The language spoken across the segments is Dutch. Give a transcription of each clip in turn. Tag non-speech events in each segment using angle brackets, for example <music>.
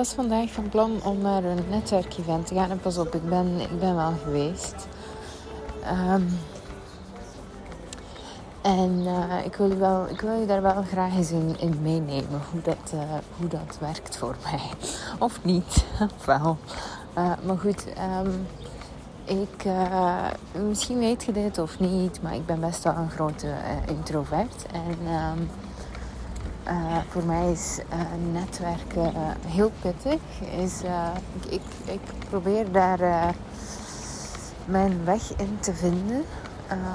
was vandaag van plan om naar een netwerkevent te gaan. En pas op, ik ben, ik ben wel geweest. Ehm, en uh, ik, wil wel, ik wil je daar wel graag eens in, meenemen. Hoe dat, uh, hoe dat werkt voor mij. <laughs> Of niet. Of <laughs> wel. Uh, maar goed, um, ik, misschien weet je dit of niet. Maar ik ben best wel een grote introvert. En... Um, uh, voor mij is uh, netwerken uh, heel pittig. Is, ik, ik, ik, probeer daar mijn weg in te vinden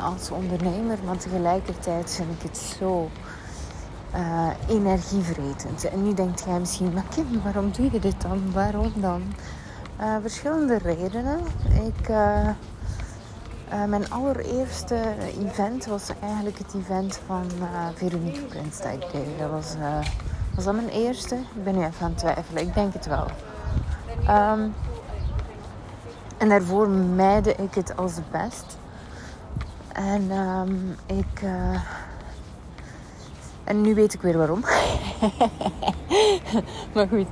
als ondernemer, maar tegelijkertijd vind ik het zo energievretend. En nu denkt jij misschien, maar Kim, waarom doe je dit dan? Waarom dan? verschillende redenen. Ik uh, mijn allereerste event was eigenlijk het event van uh, Veronique Prins dat ik deed. Was, uh, was dat mijn eerste? Ik ben nu even aan het twijfelen. Ik denk het wel. Um, en daarvoor meide ik het als best. En um, ik... en nu weet ik weer waarom. <laughs> maar goed.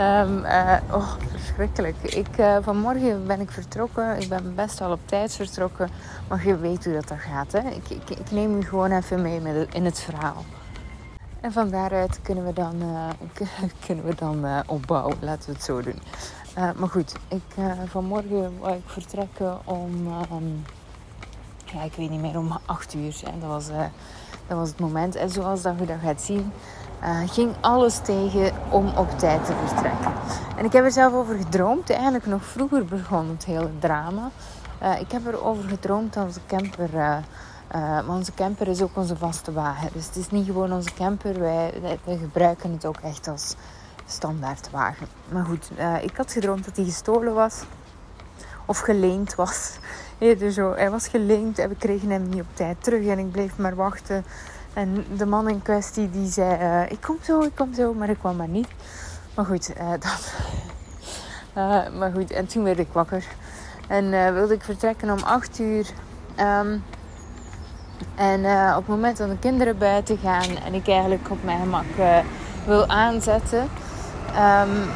Um, oh, Ik, uh, vanmorgen ben ik vertrokken. Ik ben best wel op tijd vertrokken. Maar je weet hoe dat, dat gaat. Hè? Ik, ik, ik neem u gewoon even mee met, in het verhaal. En van daaruit kunnen we dan, uh, <laughs> kunnen we dan uh, opbouwen. Laten we het zo doen. maar goed, ik, vanmorgen wou ik vertrekken om... Um, ja, ik weet niet meer, om 8 uur. Hè. Dat, was, dat was het moment. En zoals dat je dat gaat zien uh, ging alles tegen om op tijd te vertrekken. En ik heb er zelf over gedroomd. Eigenlijk nog vroeger begon het hele drama. Uh, ik heb erover gedroomd dat onze camper... Uh, maar onze camper is ook onze vaste wagen. Dus het is niet gewoon onze camper. Wij, gebruiken het ook echt als standaardwagen. Maar goed, ik had gedroomd dat hij gestolen was. Of geleend was. <laughs> dus zo, hij was geleend en we kregen hem niet op tijd terug. En ik bleef maar wachten. En de man in kwestie die zei, uh, ik kom zo, ik kom zo, maar ik kwam maar niet. Maar goed, uh, <laughs> dat. Uh, maar goed, en toen werd ik wakker. En wilde ik vertrekken om 8 uur. Um, en op het moment dat de kinderen buiten gaan en ik eigenlijk op mijn gemak wil aanzetten, um,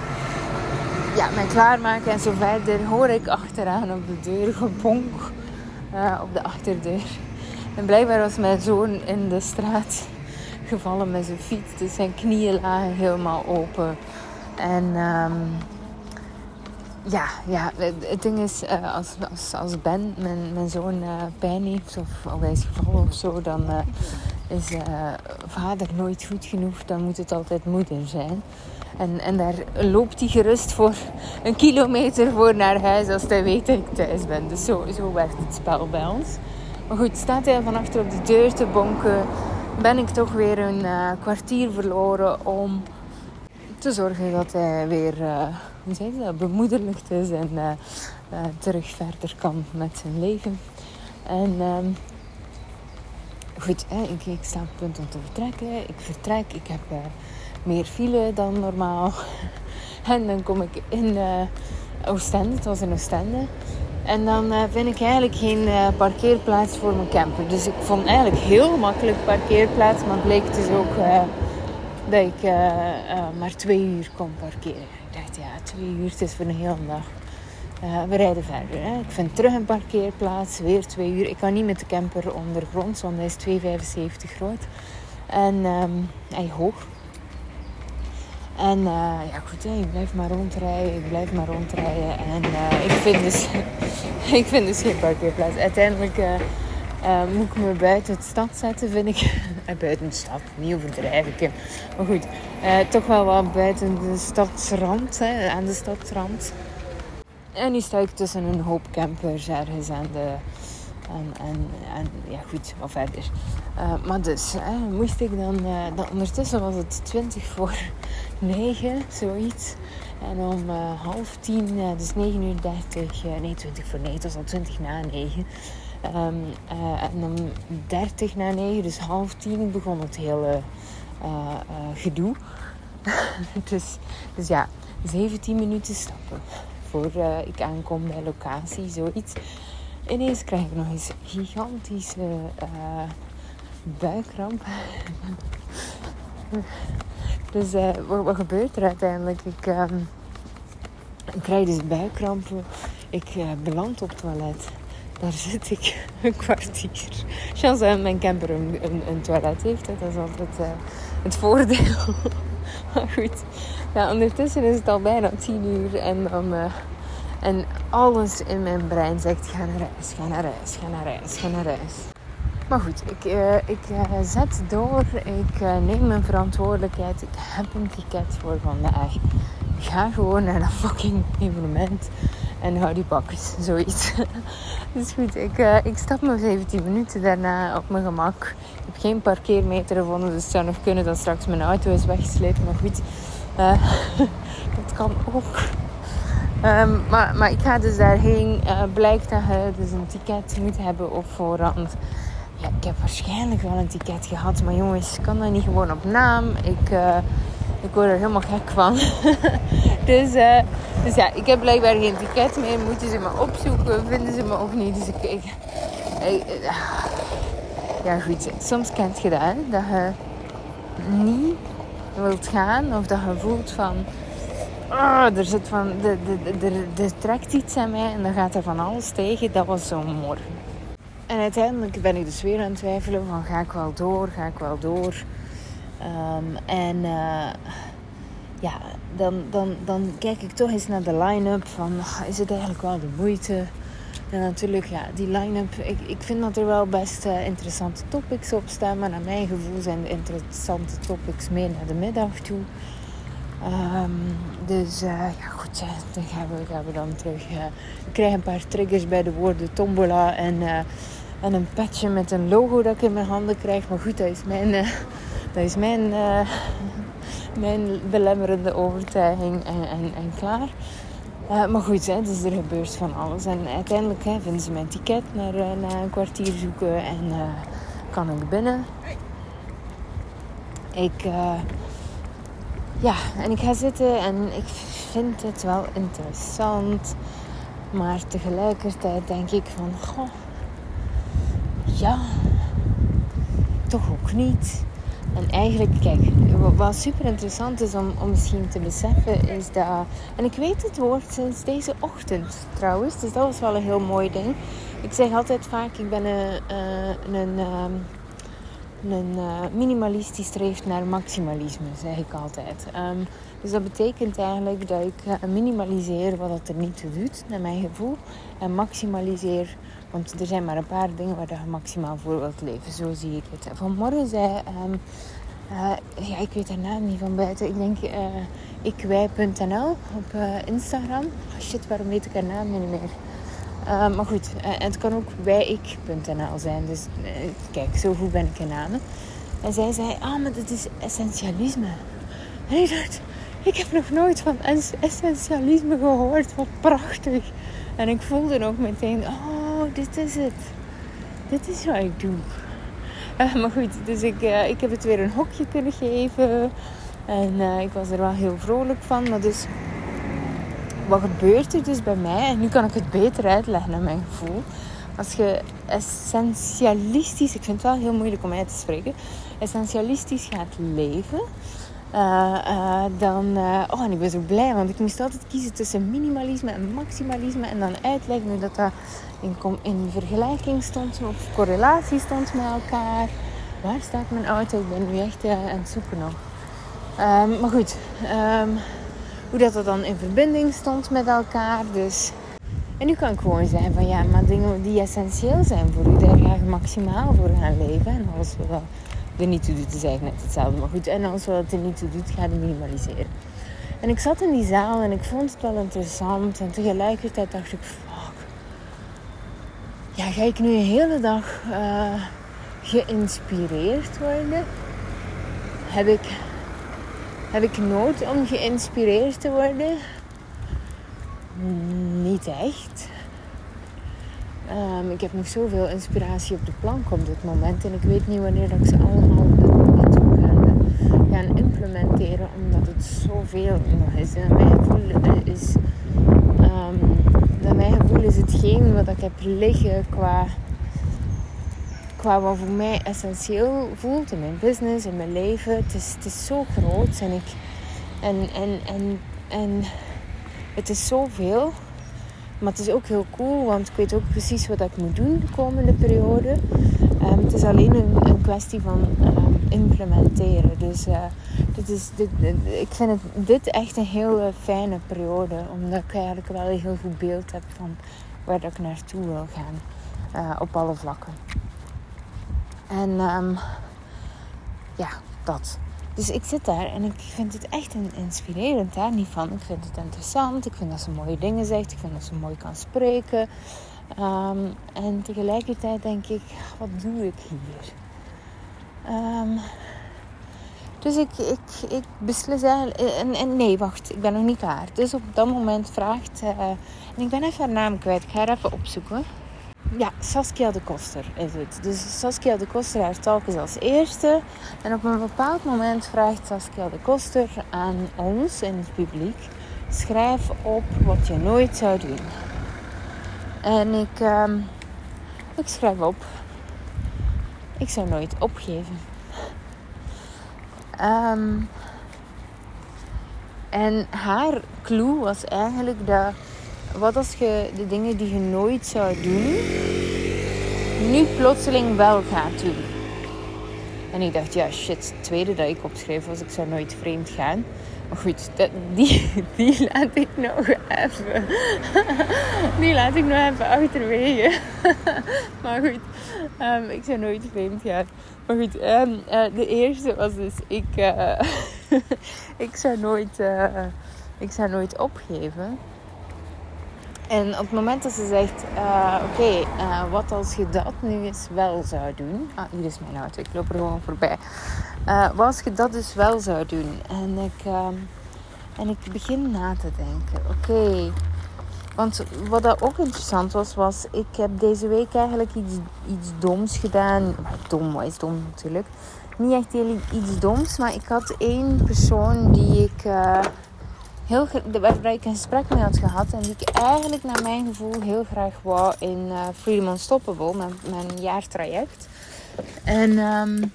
ja, mij klaarmaken en zo verder, hoor ik achteraan op de deur gebonk op de achterdeur. En blijkbaar was mijn zoon in de straat gevallen met zijn fiets. Dus zijn knieën lagen helemaal open. En um, ja, ja, het ding is, uh, als, als, als Ben, mijn, mijn zoon, uh, pijn heeft of, of hij is gevallen of zo, dan uh, is vader nooit goed genoeg. Dan moet het altijd moeder zijn. En, en daar loopt hij gerust voor een kilometer voor naar huis als hij weet dat ik thuis ben. Dus zo, zo werkt het spel bij ons. Maar goed, staat hij van achter op de deur te bonken, ben ik toch weer een uh, kwartier verloren om te zorgen dat hij weer, uh, hoe zeg je dat, is en uh, terug verder kan met zijn leven. En um, goed, ik, ik, sta op het punt om te vertrekken. Ik vertrek, ik heb meer file dan normaal. <laughs> en dan kom ik in Oostende, het was in Oostende. En dan uh, vind ik eigenlijk geen uh, parkeerplaats voor mijn camper. Dus ik vond eigenlijk heel makkelijk parkeerplaats. Maar het bleek dus ook uh, dat ik maar twee uur kon parkeren. Ik dacht, ja, twee uur, het is voor een hele dag. we rijden verder. Hè. Ik vind terug een parkeerplaats, weer twee uur. Ik kan niet met de camper ondergronds, want hij is 2,75 groot. En um, hij hoog. En uh, ja, goed, ik blijf maar rondrijden, ik blijf maar rondrijden. En uh, ik, vind dus, <laughs> ik vind dus geen parkeerplaats. Uiteindelijk uh, moet ik me buiten de stad zetten, vind ik. <laughs> buiten de stad, niet overdrijven. Ik. Maar goed, toch wel wat buiten de stadsrand, hè, aan de stadsrand. En nu sta ik tussen een hoop campers ergens aan de... En, en, en ja, goed, wat verder. maar dus, moest ik dan, dan... Ondertussen was het 20 voor 9, zoiets. En om uh, half tien, uh, dus 9 uur 30, uh, nee 20 voor 9, het was al 20 na 9. Um, en om 30 na 9, dus half tien, begon het hele gedoe. <laughs> dus, dus ja, 17 minuten stappen voor ik aankom bij locatie, zoiets. Ineens krijg ik nog eens gigantische buikramp. <laughs> Dus uh, wat, gebeurt er uiteindelijk? Ik, um, Ik krijg dus buikkrampen. Ik uh, beland op het toilet. Daar <laughs> zit ik een kwartier. Chance mijn camper een, een, toilet heeft. Dat is altijd uh, het voordeel. <laughs> maar goed. Ja, ondertussen is het al bijna tien uur. En dan... En alles in mijn brein zegt: ga naar reis, ga naar reis, ga naar reis, ga naar reis. Maar goed, ik, uh, ik uh, zet door. Ik uh, neem mijn verantwoordelijkheid. Ik heb een ticket voor vandaag. Ik ga gewoon naar dat fucking evenement. En hou die pakjes, zoiets. <laughs> dus goed, ik, ik stap me 17 minuten daarna op mijn gemak. Ik heb geen parkeermeter gevonden, dus het zou nog kunnen dat straks mijn auto is weggeslepen. Maar goed, <laughs> dat kan ook. Um, maar, maar ik ga dus daarheen. Blijkt dat je dus een ticket moet hebben op voorhand. Ja, ik heb waarschijnlijk wel een ticket gehad. Maar jongens, kan dat niet gewoon op naam? Ik, uh, ik word er helemaal gek van. <laughs> dus, uh, dus ja, ik heb blijkbaar geen ticket meer. Moeten ze me opzoeken? Vinden ze me ook niet? Dus ik... ik, ik ja, goed. Soms kent je dat, hè? Dat je niet wilt gaan. Of dat je voelt van oh, er, zit van, er trekt iets aan mij en dan gaat er van alles tegen. Dat was zo'n morgen. En uiteindelijk ben ik dus weer aan het twijfelen van ga ik wel door, ga ik wel door. Um, en uh, ja, dan, dan, dan kijk ik toch eens naar de line-up van is het eigenlijk wel de moeite? En natuurlijk, ja, die line-up, ik, ik vind dat er wel best uh, interessante topics op staan. Maar naar mijn gevoel zijn de interessante topics meer naar de middag toe. Um, dus uh, ja, goed, dan gaan we, gaan we dan terug. Ik krijg een paar triggers bij de woorden tombola en, en een petje met een logo dat ik in mijn handen krijg. Maar goed, dat is mijn, dat is mijn, mijn belemmerende overtuiging en, en, en klaar. maar goed, hè, dus er gebeurt van alles. En uiteindelijk hè, vinden ze mijn ticket naar, na een kwartier zoeken en kan ik binnen. Ik ja, en ik ga zitten en ik vind het wel interessant. Maar tegelijkertijd denk ik van, goh, ja, toch ook niet. En eigenlijk, kijk, wat super interessant is om, om misschien te beseffen, is dat. En ik weet het woord sinds deze ochtend trouwens, dus dat was wel een heel mooi ding. Ik zeg altijd vaak, ik ben een, een, een ehm, een uh, minimalist die streeft naar maximalisme, zeg ik altijd. Um, dus dat betekent eigenlijk dat ik uh, minimaliseer wat het er niet toe doet, naar mijn gevoel. En maximaliseer, want er zijn maar een paar dingen waar je maximaal voor wilt leven. Zo zie ik het. Vanmorgen zei, um, uh, ja, ik weet haar naam niet van buiten. Ik denk ikwij.nl op Instagram. Oh shit, waarom weet ik haar naam niet meer? Maar goed, het kan ook bijik.nl zijn. Dus kijk, zo goed ben ik in namen. En zij zei, ah, maar dat is essentialisme. En ik dacht, ik heb nog nooit van essentialisme gehoord. Wat prachtig. En ik voelde ook meteen, oh, dit is het. Dit is wat ik doe. maar goed, dus ik, ik heb het weer een hokje kunnen geven. En ik was er wel heel vrolijk van. Maar dus wat gebeurt er dus bij mij? En nu kan ik het beter uitleggen naar mijn gevoel. Als je essentialistisch, ik vind het wel heel moeilijk om uit te spreken, essentialistisch gaat leven, dan. Uh, oh, en ik ben zo blij, want ik moest altijd kiezen tussen minimalisme en maximalisme. En dan uitleggen hoe dat, dat in, in vergelijking stond, of correlatie stond met elkaar. Waar staat mijn auto? Ik ben nu echt aan het zoeken nog. Um, maar goed. Um, hoe dat er dan in verbinding stond met elkaar. Dus. En nu kan ik gewoon zeggen van ja, maar dingen die essentieel zijn voor u, daar ga maximaal voor gaan leven. En alles wat er niet toe doet, is eigenlijk net hetzelfde. Maar goed, en alles wat er niet toe doet, ga je minimaliseren. En ik zat in die zaal en ik vond het wel interessant. En tegelijkertijd dacht ik, fuck. Ja, ga ik nu een hele dag uh, geïnspireerd worden? Heb ik heb ik nood om geïnspireerd te worden? Niet echt. Um, ik heb nog zoveel inspiratie op de plank op dit moment. En ik weet niet wanneer dat ik ze allemaal op dit moment gaan, gaan implementeren. Omdat het zoveel nog is. En mijn gevoel is... Um, mijn gevoel is hetgeen wat ik heb liggen qua qua wat voor mij essentieel voelt in mijn business, in mijn leven. Het is, het is zo groot en ik. En, en, en, en het is zoveel. Maar het is ook heel cool, want ik weet ook precies wat ik moet doen de komende periode. Um, het is alleen een, een kwestie van um, implementeren. Dus uh, dit is, dit, ik vind het, dit echt een hele fijne periode. Omdat ik eigenlijk wel een heel goed beeld heb van waar ik naartoe wil gaan. Uh, op alle vlakken. En um, ja, dat. Dus ik zit daar en ik vind het echt inspirerend daar niet van. Ik vind het interessant. Ik vind dat ze mooie dingen zegt. Ik vind dat ze mooi kan spreken. Um, en tegelijkertijd denk ik, wat doe ik hier? Um, dus ik, ik, ik beslis eigenlijk... En, en, nee, wacht. Ik ben nog niet klaar. Dus op dat moment vraagt... Uh, en ik ben even haar naam kwijt. Ik ga haar even opzoeken. Ja, Saskia de Koster is het. Dus Saskia de Koster haar talk is als eerste. En op een bepaald moment vraagt Saskia de Koster aan ons in het publiek: schrijf op wat je nooit zou doen. En ik, um, ik schrijf op: ik zou nooit opgeven. Um, en haar clue was eigenlijk dat wat als je de dingen die je nooit zou doen, nu plotseling wel gaat doen? En ik dacht, ja shit, het tweede dat ik opschreef was ik zou nooit vreemd gaan. Maar goed, die, die laat ik nog even. Die laat ik nog even achterwege. Maar goed, um, ik zou nooit vreemd gaan. Maar goed, um, uh, de eerste was dus ik, uh, <laughs> ik, zou nooit, uh, ik zou nooit opgeven. En op het moment dat ze zegt, uh, oké, uh, wat als je dat nu eens wel zou doen. Ah, hier is mijn auto, ik loop er gewoon voorbij. Uh, wat als je dat dus wel zou doen? En ik, en ik begin na te denken, oké. Want wat dat ook interessant was, was ik heb deze week eigenlijk iets, iets doms gedaan. Dom, wat is dom natuurlijk. Niet echt heel iets doms, maar ik had één persoon die ik heel, waar ik een gesprek mee had gehad. En die ik eigenlijk naar mijn gevoel heel graag wou in uh, Freedom Unstoppable, mijn, mijn jaartraject. En um,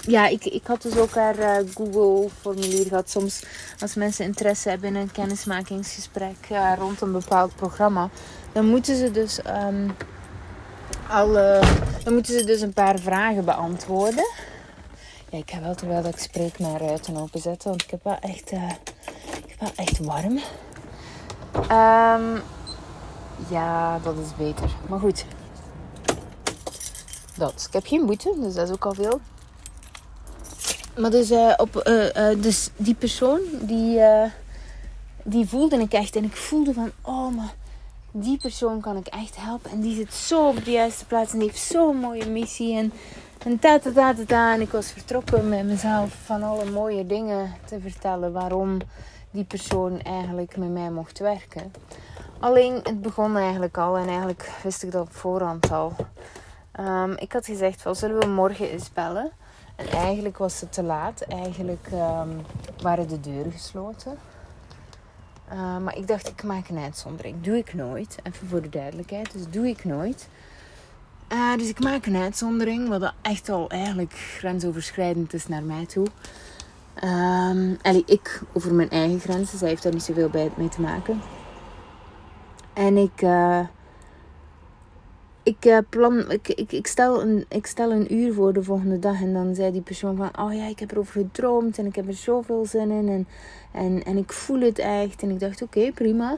ja, ik, ik had dus ook haar uh, Google formulier gehad. Soms als mensen interesse hebben in een kennismakingsgesprek uh, rond een bepaald programma. Dan moeten ze dus um, alle, dan moeten ze dus een paar vragen beantwoorden. Ja, ik ga wel terwijl ik spreek naar ruiten openzetten. Want ik heb wel echt wel echt warm. Um, ja, dat is beter. Maar goed. Dat. Ik heb geen boete, dus dat is ook al veel. Maar dus, uh, op, uh, uh, dus die persoon, die, die voelde ik echt. En ik voelde van, oh, maar die persoon kan ik echt helpen. En die zit zo op de juiste plaats. En die heeft zo'n mooie missie. En, en ta, ta, ta, ta, ta. En ik was vertrokken met mezelf van alle mooie dingen te vertellen. Waarom die persoon eigenlijk met mij mocht werken. Alleen het begon eigenlijk al en eigenlijk wist ik dat op voorhand al. Um, ik had gezegd, wel, zullen we morgen eens bellen? En eigenlijk was het te laat. Eigenlijk um, waren de deuren gesloten. Uh, maar ik dacht, ik maak een uitzondering. Doe ik nooit. Even voor de duidelijkheid. Dus doe ik nooit. Uh, dus ik maak een uitzondering. Wat echt al eigenlijk grensoverschrijdend is naar mij toe. Um, ik over mijn eigen grenzen. Zij heeft daar niet zoveel bij mee te maken. En ik, uh, ik, uh, plan, ik, ik, ik, stel een, ik stel een uur voor de volgende dag. En dan zei die persoon van... Oh ja, ik heb erover gedroomd. En ik heb er zoveel zin in. En, en, en ik voel het echt. En ik dacht, oké, prima.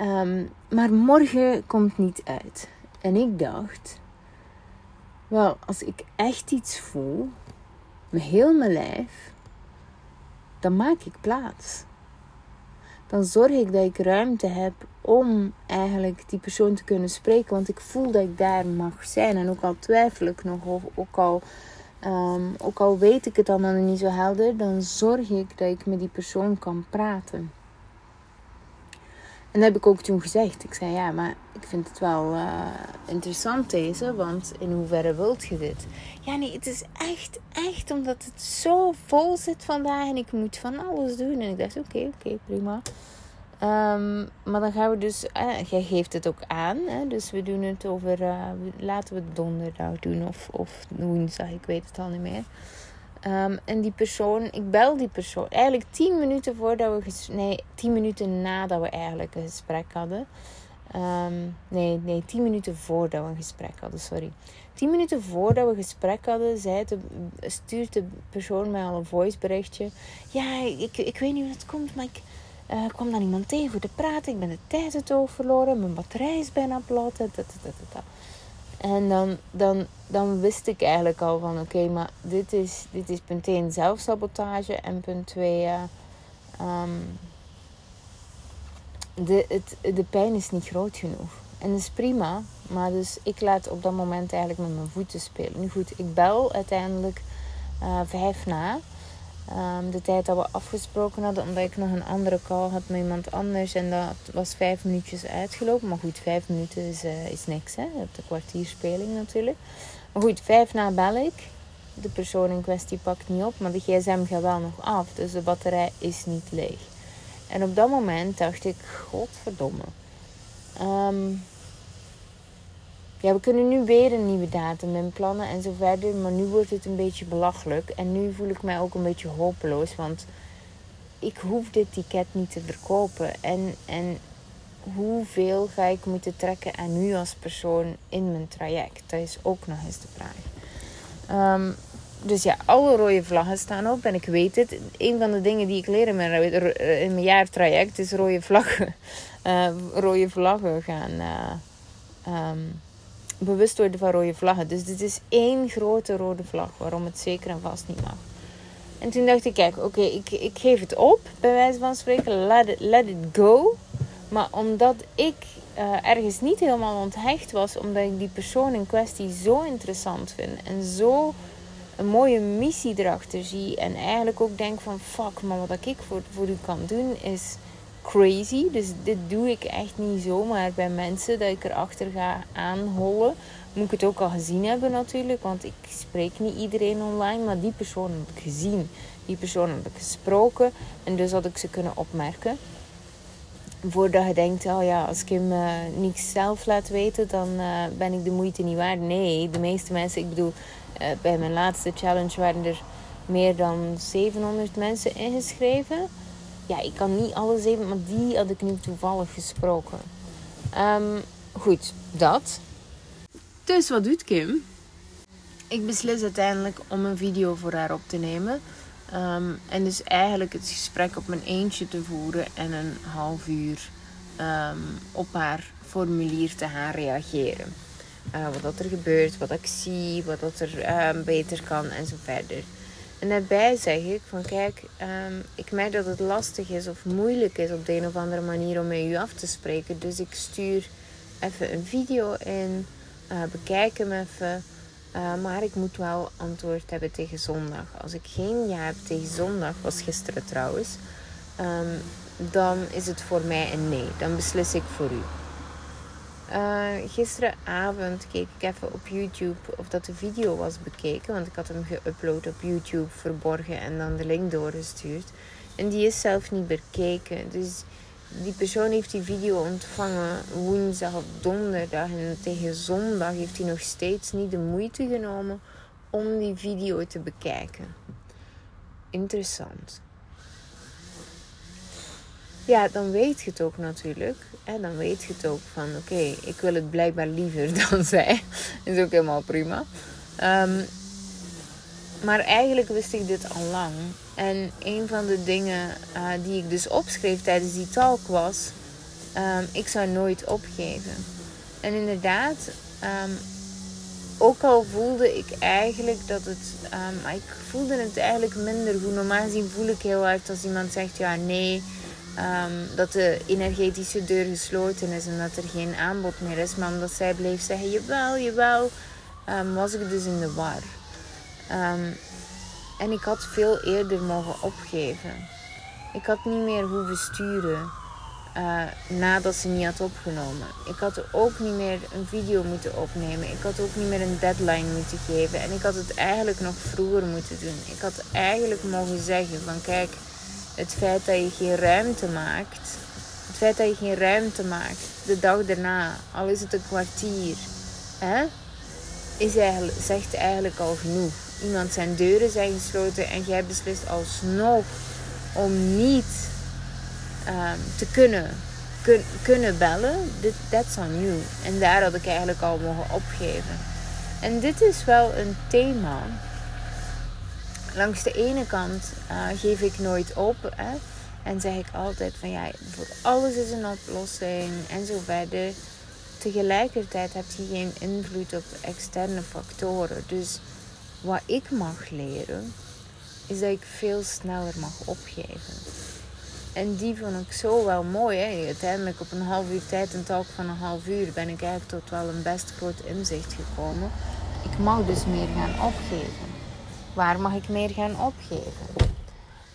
Um, maar morgen komt niet uit. En ik dacht... Wel, als ik echt iets voel... Met heel mijn lijf dan maak ik plaats. Dan zorg ik dat ik ruimte heb om eigenlijk die persoon te kunnen spreken. Want ik voel dat ik daar mag zijn. En ook al twijfel ik nog, of ook al, um, ook al weet ik het allemaal niet zo helder, dan zorg ik dat ik met die persoon kan praten. En dat heb ik ook toen gezegd. Ik zei ja, maar ik vind het wel uh, interessant deze, want in hoeverre wilt je dit? Ja, nee, het is echt, echt omdat het zo vol zit vandaag en ik moet van alles doen. En ik dacht, oké, oké, prima. Um, maar dan gaan we dus, uh, jij geeft het ook aan, hè? dus we doen het over, uh, laten we het donderdag doen of, of woensdag, ik weet het al niet meer. Ehm, en die persoon, ik bel die persoon eigenlijk tien minuten voordat we, nee, tien minuten nadat we eigenlijk een gesprek hadden. Ehm, nee, nee, tien minuten voordat we een gesprek hadden, sorry. Tien minuten voordat we een gesprek hadden, zei de, stuurt de persoon mij al een voiceberichtje. Ja, ik, ik weet niet hoe het komt, maar ik uh, kwam dan iemand tegen voor te praten. Ik ben de tijd het oog verloren, mijn batterij is bijna plat. En dan, dan, dan wist ik eigenlijk al van oké, maar dit is, dit is punt 1 zelfsabotage en punt 2 uh, um, de, het, de pijn is niet groot genoeg. En dat is prima, maar dus ik laat op dat moment eigenlijk met mijn voeten spelen. Nu goed, ik bel uiteindelijk uh, vijf na. Um, de tijd dat we afgesproken hadden, omdat ik nog een andere call had met iemand anders. En dat was vijf minuutjes uitgelopen. Maar goed, vijf minuten is, uh, is niks. Hè? Je hebt een kwartier speling natuurlijk. Maar goed, vijf na bel ik. De persoon in kwestie pakt niet op, maar de gsm gaat wel nog af. Dus de batterij is niet leeg. En op dat moment dacht ik, godverdomme. Um, ja, we kunnen nu weer een nieuwe datum in plannen en zo verder. Maar nu wordt het een beetje belachelijk. En nu voel ik mij ook een beetje hopeloos. Want ik hoef dit ticket niet te verkopen. En, en hoeveel ga ik moeten trekken aan nu als persoon in mijn traject? Dat is ook nog eens de vraag. Um, dus ja, alle rode vlaggen staan op. En ik weet het. Een van de dingen die ik leer in mijn, mijn jaartraject is rode vlaggen. Uh, <laughs> rode vlaggen gaan. Uh, um, bewust worden van rode vlaggen. Dus dit is één grote rode vlag waarom het zeker en vast niet mag. En toen dacht ik, kijk, oké, ik, ik geef het op, bij wijze van spreken, let it, let it go. Maar omdat ik uh, ergens niet helemaal onthecht was, omdat ik die persoon in kwestie zo interessant vind en zo een mooie missie erachter zie. En eigenlijk ook denk van fuck, maar wat ik voor, voor u kan doen is crazy. Dus dit doe ik echt niet zomaar bij mensen dat ik erachter ga aanhollen. Moet ik het ook al gezien hebben natuurlijk, want ik spreek niet iedereen online, maar die persoon heb ik gezien. Die persoon heb ik gesproken en dus had ik ze kunnen opmerken. Voordat je denkt, oh ja, als Kim uh, niks zelf laat weten, dan uh, ben ik de moeite niet waard. Nee, de meeste mensen, ik bedoel, uh, bij mijn laatste challenge waren er meer dan 700 mensen ingeschreven ja, ik kan niet alles even, maar die had ik nu toevallig gesproken. Um, goed, dat. Dus wat doet Kim? Ik beslis uiteindelijk om een video voor haar op te nemen. Um, en dus eigenlijk het gesprek op mijn eentje te voeren en een half uur um, op haar formulier te gaan reageren. Uh, wat dat er gebeurt, wat ik zie, wat dat er beter kan en zo verder. En daarbij zeg ik van kijk, um, ik merk dat het lastig is of moeilijk is op de een of andere manier om met u af te spreken. Dus ik stuur even een video in, uh, bekijk hem even. Uh, maar ik moet wel antwoord hebben tegen zondag. Als ik geen ja heb tegen zondag, was gisteren trouwens, um, dan is het voor mij een nee. Dan beslis ik voor u. Uh, gisteravond keek ik even op YouTube of dat de video was bekeken. Want ik had hem geüpload op YouTube, verborgen en dan de link doorgestuurd. En die is zelf niet bekeken. Dus die persoon heeft die video ontvangen woensdag of donderdag. En tegen zondag heeft hij nog steeds niet de moeite genomen om die video te bekijken. Interessant. Ja, dan weet je het ook natuurlijk. En dan weet je het ook van oké, ik wil het blijkbaar liever <laughs> dan zij. is ook helemaal prima. Ehm, maar eigenlijk wist ik dit al lang. En een van de dingen uh, die ik dus opschreef tijdens die talk was: um, ik zou nooit opgeven. En inderdaad, um, ook al voelde ik eigenlijk dat het. ik voelde het eigenlijk minder goed. Normaal gezien voel ik heel hard als iemand zegt: ja, nee Ehm, dat de energetische deur gesloten is en dat er geen aanbod meer is. Maar omdat zij bleef zeggen, jawel, jawel, um, was ik dus in de war. Ehm, en ik had veel eerder mogen opgeven. Ik had niet meer hoeven sturen uh, nadat ze niet had opgenomen. Ik had ook niet meer een video moeten opnemen. Ik had ook niet meer een deadline moeten geven. En ik had het eigenlijk nog vroeger moeten doen. Ik had eigenlijk mogen zeggen van kijk het feit dat je geen ruimte maakt, het feit dat je geen ruimte maakt de dag daarna, al is het een kwartier, hè, is eigenlijk, zegt eigenlijk al genoeg. iemand zijn deuren zijn gesloten en jij beslist alsnog om niet um, te kunnen, kun, kunnen bellen, that's on you. En daar had ik eigenlijk al mogen opgeven. En dit is wel een thema. Langs de ene kant uh, geef ik nooit op. Hè, en zeg ik altijd van ja, voor alles is een oplossing en zo verder. Tegelijkertijd heb je geen invloed op externe factoren. Dus wat ik mag leren, is dat ik veel sneller mag opgeven. En die vond ik zo wel mooi. Hè? Uiteindelijk op een half uur tijd, een talk van een half uur, ben ik eigenlijk tot wel een best groot inzicht gekomen. Ik mag dus meer gaan opgeven. Waar mag ik meer gaan opgeven?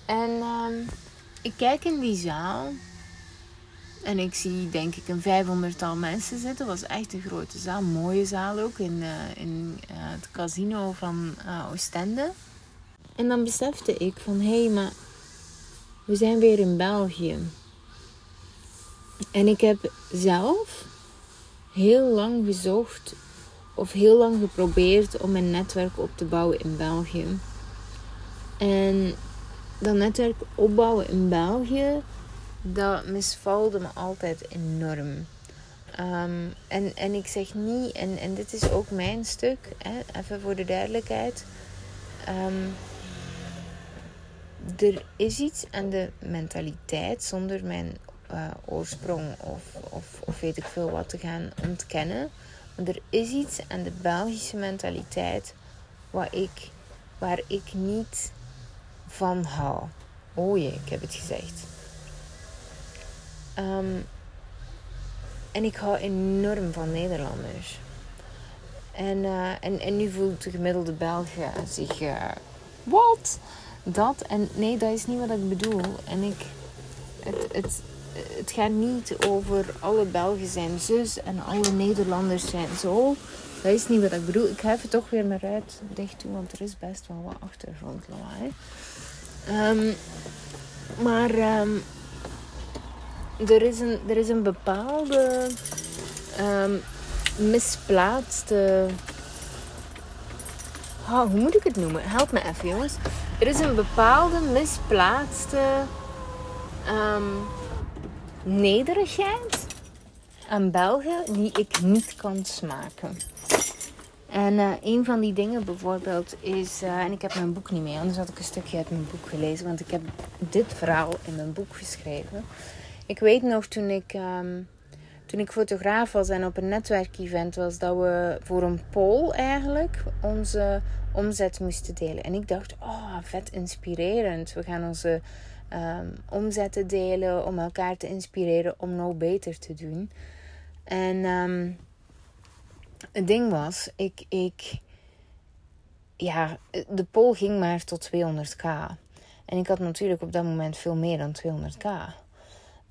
En ehm, ik kijk in die zaal en ik zie denk ik een vijfhonderdtal mensen zitten. Dat was echt een grote zaal, mooie zaal ook in, uh, in uh, het casino van uh, Oostende. En dan besefte ik van hé, hey, maar we zijn weer in België. En ik heb zelf heel lang gezocht of heel lang geprobeerd om een netwerk op te bouwen in België. En dat netwerk opbouwen in België, dat misvalde me altijd enorm. Ehm, en, en ik zeg niet, en, en dit is ook mijn stuk, hè, even voor de duidelijkheid. Um, er is iets aan de mentaliteit zonder mijn uh, oorsprong of, of, of weet ik veel wat te gaan ontkennen. Er is iets aan de Belgische mentaliteit waar ik, waar ik niet van hou. Oh jee, ik heb het gezegd. Um, en ik hou enorm van Nederlanders. En, uh, en, en nu voelt de gemiddelde Belg zich... Uh, wat? dat. En nee, dat is niet wat ik bedoel. En ik, het, het, het gaat niet over alle Belgen zijn zus en alle Nederlanders zijn zo. Dat is niet wat ik bedoel. Ik ga even toch weer mijn ruit dicht doen, want er is best wel wat achtergrondlawaai. Um, maar um, er, is een, er is een bepaalde um, misplaatste. Hoe moet ik het noemen? Help me even, jongens. Er is een bepaalde misplaatste nederigheid aan Belgen die ik niet kan smaken. En uh, een van die dingen bijvoorbeeld is, uh, en ik heb mijn boek niet mee, anders had ik een stukje uit mijn boek gelezen, want ik heb dit verhaal in mijn boek geschreven. Ik weet nog toen ik, um, toen ik fotograaf was en op een netwerkevent was, dat we voor een poll eigenlijk onze omzet moesten delen. En ik dacht, oh, vet inspirerend. We gaan onze um, omzetten delen om elkaar te inspireren om nog beter te doen. En um, het ding was, ik, ik, ja, de poll ging maar tot 200k. En ik had natuurlijk op dat moment veel meer dan 200k.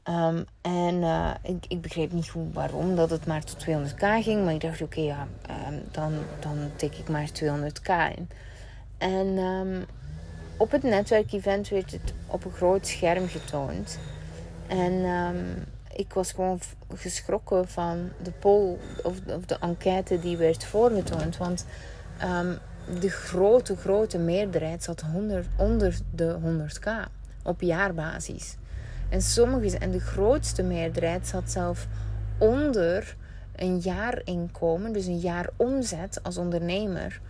Um, en uh, ik, ik, begreep niet goed waarom dat het maar tot 200k ging. Maar ik dacht, oké, ja, um, dan, dan tik ik maar 200k in. En op het netwerkevent werd het op een groot scherm getoond. En ik was gewoon geschrokken van de poll of, of de enquête die werd voorgetoond. Want de grote, grote meerderheid zat 100, onder de 100k op jaarbasis. En sommige, en de grootste meerderheid zat zelf onder een jaarinkomen, dus een jaar omzet als ondernemer,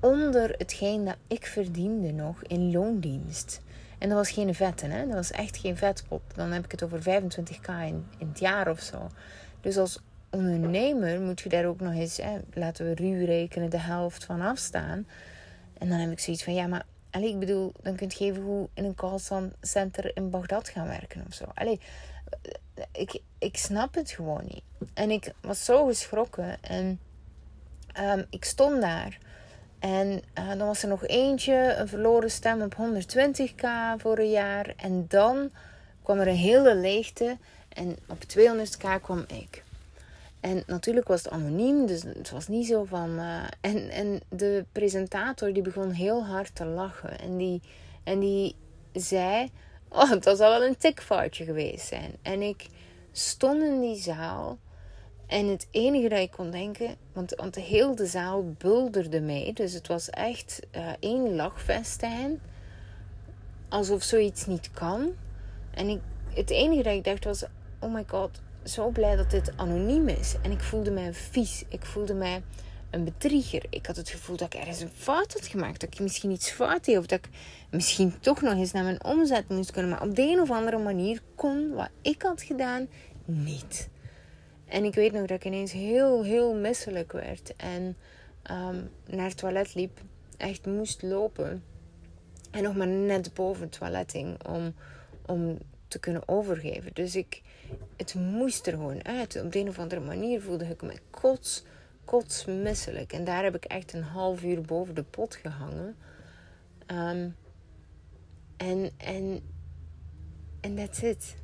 onder hetgeen dat ik verdiende nog in loondienst. En dat was geen vette, hè? dat was echt geen vetpop. Dan heb ik het over 25k in, in het jaar of zo. Dus als ondernemer moet je daar ook nog eens, hè, laten we ruw rekenen, de helft van afstaan. En dan heb ik zoiets van, ja, maar Allee, ik bedoel, dan kun je even hoe in een callcenter in Bagdad gaan werken of zo. Ik, ik snap het gewoon niet. En ik was zo geschrokken. En um, ik stond daar. En uh, dan was er nog eentje, een verloren stem op 120k voor een jaar. En dan kwam er een hele leegte. En op 200k kwam ik. En natuurlijk was het anoniem, dus het was niet zo van. Uh, en, en de presentator die begon heel hard te lachen. En die, en die zei: Oh, dat zal wel een tikfoutje geweest zijn. En ik stond in die zaal En het enige dat ik kon denken, want, de hele zaal bulderde mee. Dus het was echt uh, één lachfestijn. Alsof zoiets niet kan. En ik, het enige dat ik dacht was, oh my god, zo blij dat dit anoniem is. En ik voelde mij vies. Ik voelde mij een bedrieger. Ik had het gevoel dat ik ergens een fout had gemaakt. Dat ik misschien iets fout deed. Of dat ik misschien toch nog eens naar mijn omzet moest kunnen. Maar op de een of andere manier kon wat ik had gedaan niet. En ik weet nog dat ik ineens heel, heel misselijk werd. En um, naar het toilet liep. Echt moest lopen. En nog maar net boven het toilet hing. Om, om te kunnen overgeven. Dus ik, het moest er gewoon uit. Op de een of andere manier voelde ik me kots, kotsmisselijk. En daar heb ik echt een half uur boven de pot gehangen. Um, en, en, en that's it.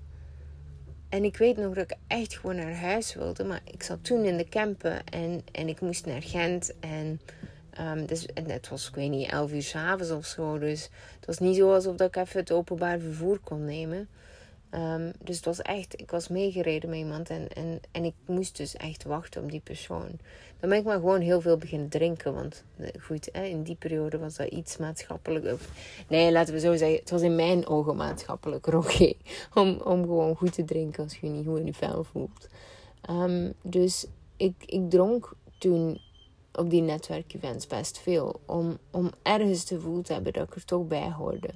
En ik weet nog dat ik echt gewoon naar huis wilde. Maar ik zat toen in de camper en, en ik moest naar Gent. En, um, dus, en het was, ik weet niet, 11 uur s'avonds of zo. Dus het was niet zo alsof ik even het openbaar vervoer kon nemen. Um, dus het was echt, ik was meegereden met iemand en, en, en ik moest dus echt wachten op die persoon. Dan ben ik maar gewoon heel veel beginnen drinken. Want eh, goed, hè, in die periode was dat iets maatschappelijk. nee, laten we zo zeggen, het was in mijn ogen maatschappelijk <laughs> oké. om, om gewoon goed te drinken als je je niet goed in je vel voelt. Um, dus ik, ik dronk toen op die netwerkevents best veel. Om, om ergens te voelen te hebben dat ik er toch bij hoorde.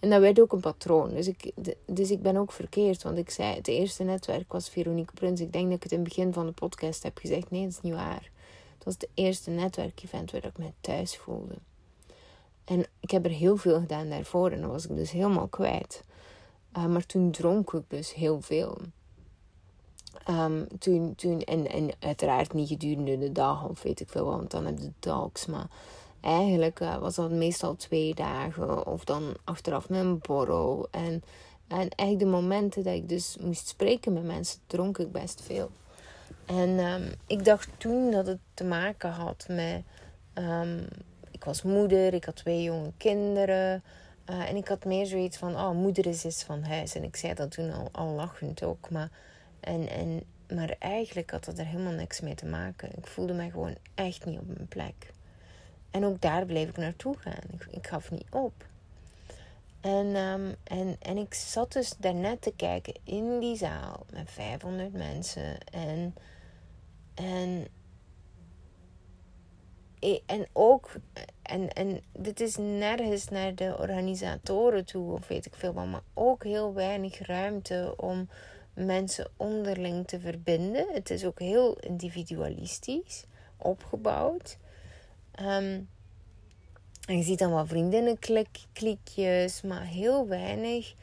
En dat werd ook een patroon. Dus ik, dus ik ben ook verkeerd. Want ik zei, het eerste netwerk was Veronique Prins. Ik denk dat ik het in het begin van de podcast heb gezegd. Nee, dat is niet waar. Het was het eerste netwerkevent waar ik me thuis voelde. En ik heb er heel veel gedaan daarvoor. En dan was ik dus helemaal kwijt. Uh, maar toen dronk ik dus heel veel. Um, toen, toen, en, en uiteraard niet gedurende de dag of weet ik veel, want dan heb je talks. Maar eigenlijk uh, was dat meestal twee dagen of dan achteraf met een borrel. En, en eigenlijk de momenten dat ik dus moest spreken met mensen, dronk ik best veel. En um, ik dacht toen dat het te maken had met. Um, ik was moeder, ik had twee jonge kinderen. Uh, en ik had meer zoiets van: oh, moeder is eens van huis. En ik zei dat toen al, al lachend ook. Maar, en, en, maar eigenlijk had dat er helemaal niks mee te maken. Ik voelde mij gewoon echt niet op mijn plek. En ook daar bleef ik naartoe gaan. Ik, ik gaf niet op. En, um, en, en ik zat dus daarnet te kijken in die zaal met 500 mensen. En, en, en ook, en, en dit is nergens naar de organisatoren toe of weet ik veel, maar ook heel weinig ruimte om mensen onderling te verbinden. Het is ook heel individualistisch opgebouwd. Um, en je ziet dan wat vriendinnenklikjes, maar heel weinig.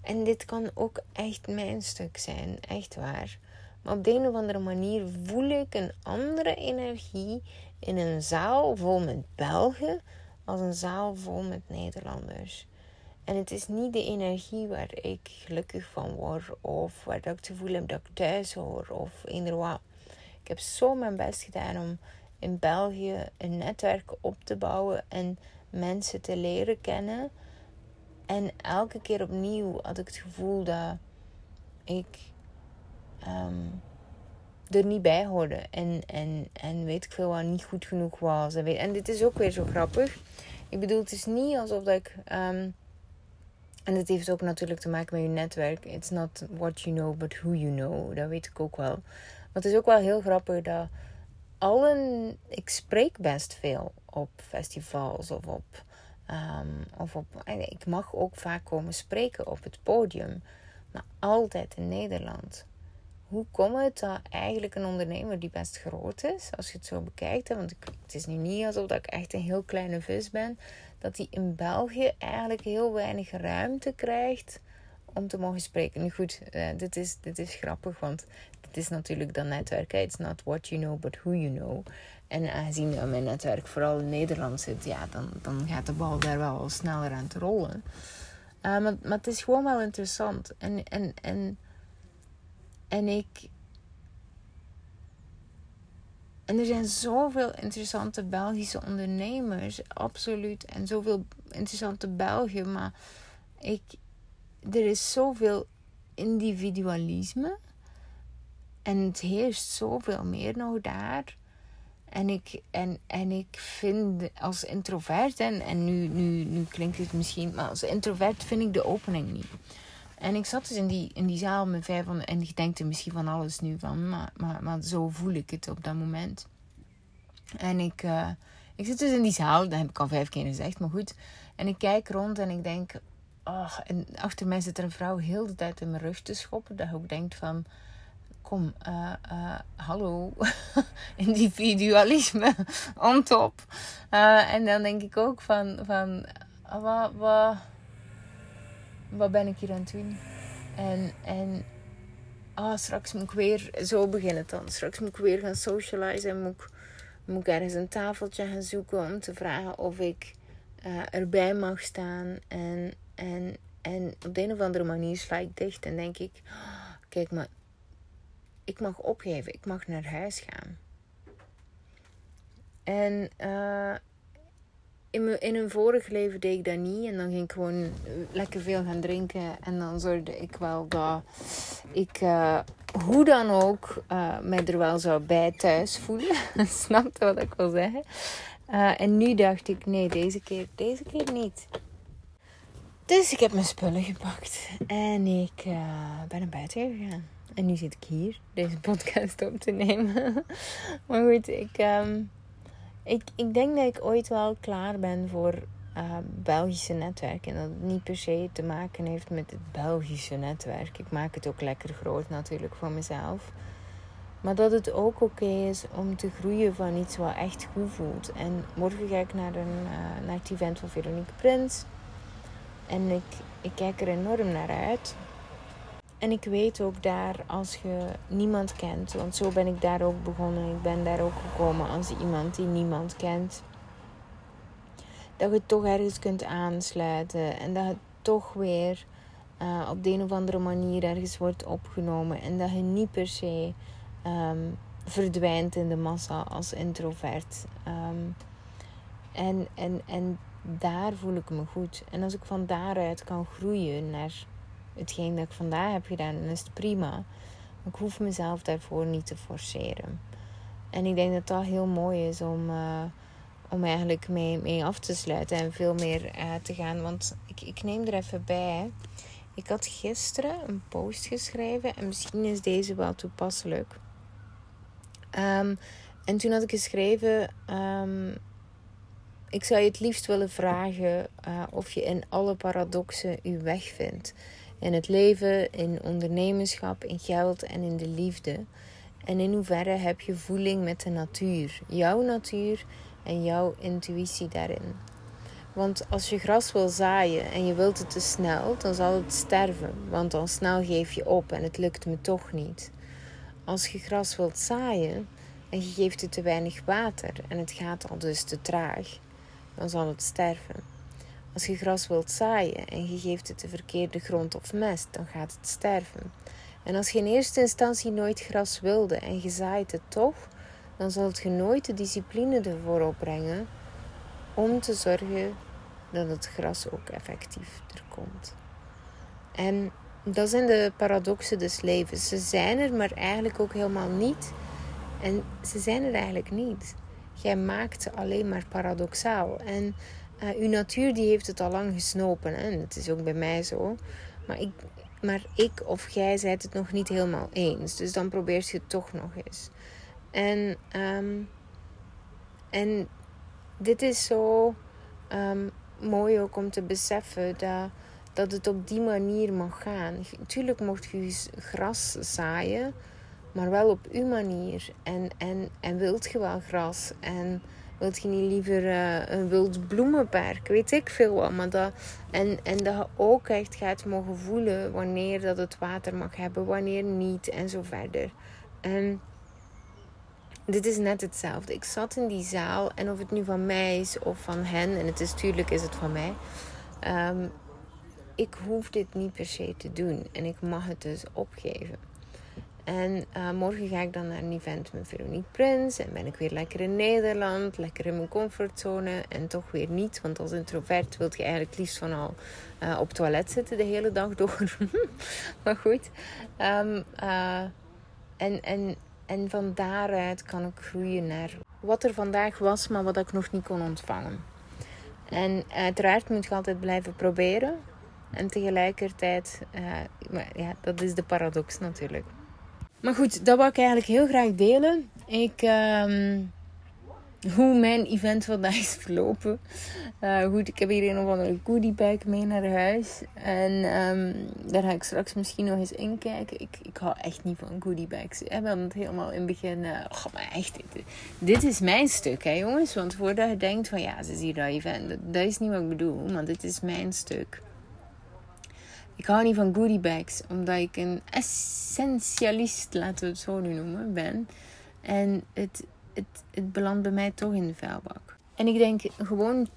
En dit kan ook echt mijn stuk zijn, echt waar. Maar op de een of andere manier voel ik een andere energie in een zaal vol met Belgen als een zaal vol met Nederlanders. En het is niet de energie waar ik gelukkig van word of waar ik het gevoel heb dat ik thuis hoor of wat. Ik heb zo mijn best gedaan om in België een netwerk op te bouwen en mensen te leren kennen. En elke keer opnieuw had ik het gevoel dat ik ehm, er niet bij hoorde. En, en, en weet ik veel wat niet goed genoeg was. En, en dit is ook weer zo grappig. Ik bedoel, het is niet alsof dat ik. Um, en het heeft ook natuurlijk te maken met je netwerk. It's not what you know, but who you know. Dat weet ik ook wel. Maar het is ook wel heel grappig dat allen, ik spreek best veel op festivals of op, um, of op. Ik mag ook vaak komen spreken op het podium, maar altijd in Nederland. Hoe komt het dat eigenlijk een ondernemer die best groot is, als je het zo bekijkt, want het is nu niet alsof dat ik echt een heel kleine vis ben, dat hij in België eigenlijk heel weinig ruimte krijgt om te mogen spreken. Nu goed, uh, dit, is, dit is grappig, want het is natuurlijk dat netwerk. It's not what you know, but who you know. En aangezien mijn netwerk vooral in Nederland zit, ja, dan, dan gaat de bal daar wel sneller aan te rollen. Uh, maar, maar het is gewoon wel interessant. En, en, en, en ik. En er zijn zoveel interessante Belgische ondernemers, absoluut. En zoveel interessante Belgen. Maar ik, er is zoveel individualisme en het heerst zoveel meer nog daar. En ik, en, en ik vind als introvert, en, en nu, nu, nu klinkt het misschien, maar als introvert vind ik de opening niet. En ik zat dus in die, in die zaal met vijf van, en ik denk er misschien van alles nu van, maar, maar, maar zo voel ik het op dat moment. En ik, uh, ik zit dus in die zaal, dat heb ik al vijf keer gezegd, maar goed. En ik kijk rond en ik denk, oh, en achter mij zit er een vrouw heel de tijd in mijn rug te schoppen. Dat ook denkt van, kom, uh, uh, hallo, <laughs> individualisme on top. Uh, en dan denk ik ook van, van wat, wat, wat ben ik hier aan het doen? En, en oh, straks moet ik weer, zo beginnen dan. Straks moet ik weer gaan socializen en moet ik, moet ergens een tafeltje gaan zoeken om te vragen of ik erbij mag staan. En, en, en op de een of andere manier sla ik dicht en denk ik, kijk maar ik mag opgeven, ik mag naar huis gaan. En uh, in, mijn, in een vorig leven deed ik dat niet. En dan ging ik gewoon lekker veel gaan drinken. En dan zorgde ik wel dat ik, uh, hoe dan ook, uh, mij er wel zou bij thuis voelen. <laughs> Snapte wat ik wil zeggen? en nu dacht ik, nee, deze keer, deze keer niet. Dus ik heb mijn spullen gepakt. En ik ben naar buiten gegaan. En nu zit ik hier deze podcast op te nemen. <laughs> maar goed, ik, um, ik, ik denk dat ik ooit wel klaar ben voor uh, Belgische netwerk. En dat het niet per se te maken heeft met het Belgische netwerk. Ik maak het ook lekker groot natuurlijk voor mezelf. Maar dat het ook oké is om te groeien van iets wat echt goed voelt. En morgen ga ik naar, een, uh, naar het event van Veronique Prins. En ik, ik kijk er enorm naar uit. En ik weet ook daar als je niemand kent, want zo ben ik daar ook begonnen. Ik ben daar ook gekomen als iemand die niemand kent. Dat je toch ergens kunt aansluiten en dat het toch weer uh, op de een of andere manier ergens wordt opgenomen. En dat je niet per se um, verdwijnt in de massa als introvert. Um, en, en, en daar voel ik me goed. En als ik van daaruit kan groeien naar hetgeen dat ik vandaag heb gedaan, dan is het prima. Maar ik hoef mezelf daarvoor niet te forceren. En ik denk dat dat heel mooi is om, uh, om eigenlijk mee, mee af te sluiten en veel meer uh, te gaan. Want ik, ik neem er even bij. Ik had gisteren een post geschreven en misschien is deze wel toepasselijk. Um, en toen had ik geschreven: um, Ik zou je het liefst willen vragen uh, of je in alle paradoxen je weg vindt in het leven, in ondernemerschap, in geld en in de liefde. En in hoeverre heb je voeling met de natuur, jouw natuur en jouw intuïtie daarin. Want als je gras wil zaaien en je wilt het te snel, dan zal het sterven, want dan snel geef je op en het lukt me toch niet. Als je gras wilt zaaien en je geeft het te weinig water en het gaat al dus te traag, dan zal het sterven. Als je gras wilt zaaien en je geeft het de verkeerde grond of mest, dan gaat het sterven. En als je in eerste instantie nooit gras wilde en je zaait het toch, dan zal het je nooit de discipline ervoor opbrengen om te zorgen dat het gras ook effectief er komt. En dat zijn de paradoxen des levens. Ze zijn er, maar eigenlijk ook helemaal niet. En ze zijn er eigenlijk niet. Jij maakt ze alleen maar paradoxaal. En uh, uw natuur die heeft het al lang gesnopen. En het is ook bij mij zo. Maar ik, maar ik of jij zijt het nog niet helemaal eens. Dus dan probeert je het toch nog eens. En, um, en dit is zo um, mooi ook om te beseffen dat, dat het op die manier mag gaan. Tuurlijk mocht je gras zaaien, maar wel op uw manier. En, en, en wilt je wel gras. En Wilt je niet liever uh, een wild bloemenpark? Weet ik veel wat. Maar dat, en, en dat je ook echt gaat mogen voelen wanneer dat het water mag hebben, wanneer niet en zo verder. En dit is net hetzelfde. Ik zat in die zaal en of het nu van mij is of van hen, en het is tuurlijk is het van mij. Um, ik hoef dit niet per se te doen en ik mag het dus opgeven. En uh, morgen ga ik dan naar een event met Veronique Prins. En ben ik weer lekker in Nederland. Lekker in mijn comfortzone. En toch weer niet. Want als introvert wil je eigenlijk liefst van al uh, op toilet zitten de hele dag door. <laughs> maar goed. Um, uh, en, en, en van daaruit kan ik groeien naar wat er vandaag was, maar wat ik nog niet kon ontvangen. En uiteraard moet je altijd blijven proberen. En tegelijkertijd, uh, ja, dat is de paradox natuurlijk. Maar goed, dat wil ik eigenlijk heel graag delen. Ik, uh, hoe mijn event vandaag is verlopen. Uh, goed, ik heb hier een of andere goodiebag mee naar huis. En um, daar ga ik straks misschien nog eens in kijken. Ik, ik hou echt niet van goodiebags. We hebben het helemaal in het begin... Oh, maar echt, dit, dit, is mijn stuk, hè jongens. Want voordat je denkt van ja, ze is hier dat event. Dat, is niet wat ik bedoel, maar dit is mijn stuk. Ik hou niet van goodiebags, omdat ik een essentialist, laten we het zo nu noemen, ben. En het, het, het belandt bij mij toch in de vuilbak. En ik denk gewoon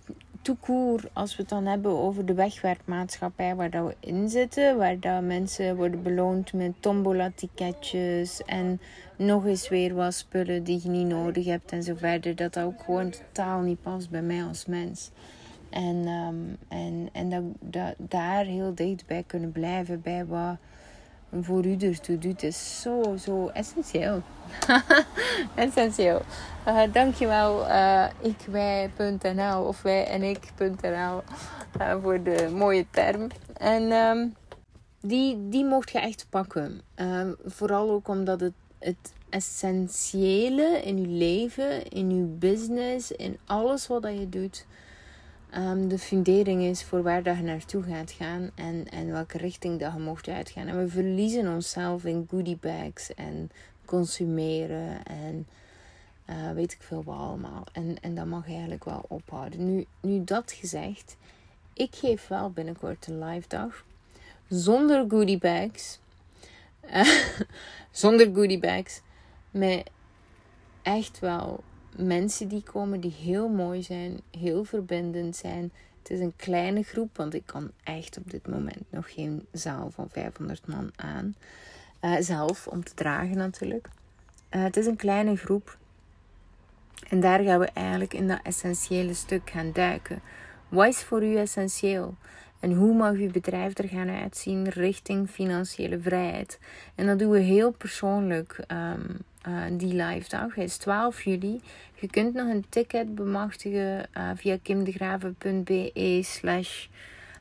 toekoer, als we het dan hebben over de wegwerpmaatschappij waar dat we in zitten, waar dat mensen worden beloond met tombola-ticketjes en nog eens weer wat spullen die je niet nodig hebt en zo verder, dat dat ook gewoon totaal niet past bij mij als mens. En, um, en, en dat, dat, daar heel dichtbij kunnen blijven bij wat voor u ertoe doet, is zo, zo essentieel. <laughs> essentieel. Uh, dankjewel uh, ikwij.nl of wij en ik.nl uh, voor de mooie term. En um, die, die mocht je echt pakken. Uh, vooral ook omdat het, het essentiële in je leven, in je business, in alles wat je doet um, de fundering is voor waar dat je naartoe gaat gaan en, en welke richting dat je mocht uitgaan. En we verliezen onszelf in goodiebags en consumeren en uh, weet ik veel wat allemaal. En, en dat mag eigenlijk wel ophouden. Nu, nu dat gezegd, ik geef wel binnenkort een live dag zonder goodiebags. <laughs> zonder goodiebags. Met echt wel mensen die komen die heel mooi zijn, heel verbindend zijn. Het is een kleine groep, want ik kan echt op dit moment nog geen zaal van 500 man aan. Uh, zelf, om te dragen natuurlijk. Uh, het is een kleine groep. En daar gaan we eigenlijk in dat essentiële stuk gaan duiken. Wat is voor u essentieel? En hoe mag uw bedrijf er gaan uitzien richting financiële vrijheid? En dat doen we heel persoonlijk. Um, uh, die live dag. Is 12 juli. Je kunt nog een ticket bemachtigen uh, via kimdegraven.be slash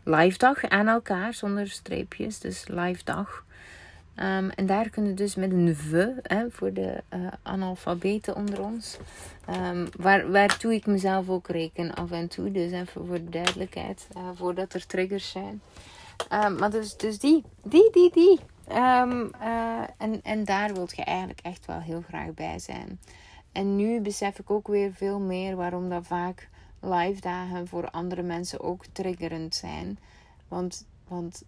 live dag aan elkaar zonder streepjes. Dus live dag. Um, en daar kun je dus met een V hè, voor de uh, analfabeten onder ons. Um, waar, waartoe ik mezelf ook reken af en toe. Dus even voor de duidelijkheid. Voordat er triggers zijn. Um, maar dus, dus die, die, die, die. Um, uh, en, en daar wilt je eigenlijk echt wel heel graag bij zijn. En nu besef ik ook weer veel meer waarom dat vaak live dagen voor andere mensen ook triggerend zijn. Want, want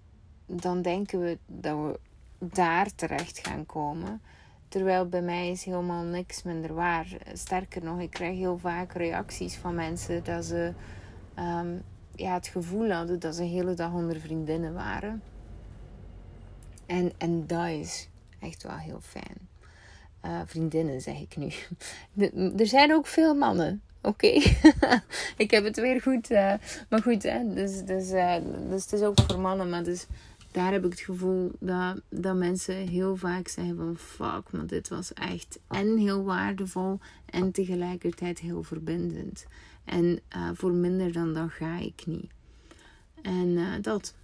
dan denken we dat we daar terecht gaan komen. Terwijl bij mij is helemaal niks minder waar. Sterker nog, ik krijg heel vaak reacties van mensen dat ze um, ja, het gevoel hadden dat ze de hele dag onder vriendinnen waren. En, en dat is echt wel heel fijn. Uh, vriendinnen zeg ik nu. <laughs> er zijn ook veel mannen. Oké, <laughs> ik heb het weer goed. Uh, maar goed, hè? Dus, dus, uh, dus het is ook voor mannen. Maar dus daar heb ik het gevoel dat, dat mensen heel vaak zeggen van fuck, maar dit was echt en heel waardevol en tegelijkertijd heel verbindend. En voor minder dan dat ga ik niet. En dat.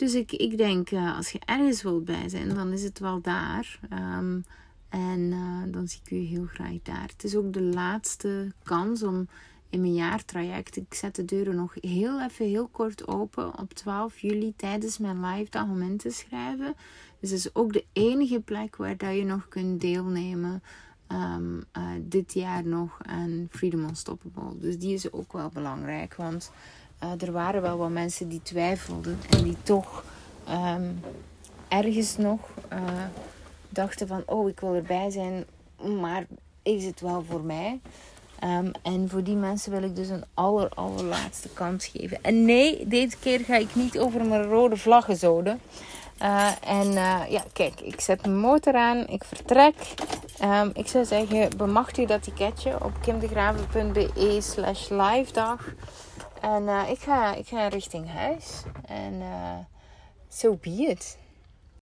Dus ik, ik denk, uh, als je ergens wilt bij zijn, dan is het wel daar. Um, en uh, dan zie ik u heel graag daar. Het is ook de laatste kans om in mijn jaartraject. Ik zet de deuren nog heel even heel kort open op 12 juli tijdens mijn live dag om in te schrijven. Dus is ook de enige plek waar dat je nog kunt deelnemen. Um, uh, dit jaar nog aan Freedom Unstoppable. Dus die is ook wel belangrijk. Want uh, er waren wel wat mensen die twijfelden en die toch um, ergens nog uh, dachten van, oh, ik wil erbij zijn, maar is het wel voor mij? Um, en voor die mensen wil ik dus een aller, allerlaatste kans geven. En nee, deze keer ga ik niet over mijn rode vlaggen zoden. Uh, en ja, kijk, ik zet mijn motor aan, ik vertrek. Um, ik zou zeggen, bemachtig dat ticketje op kimdegraven.be slash live dag. En uh, ik, ga, ik ga richting huis. En uh, so be.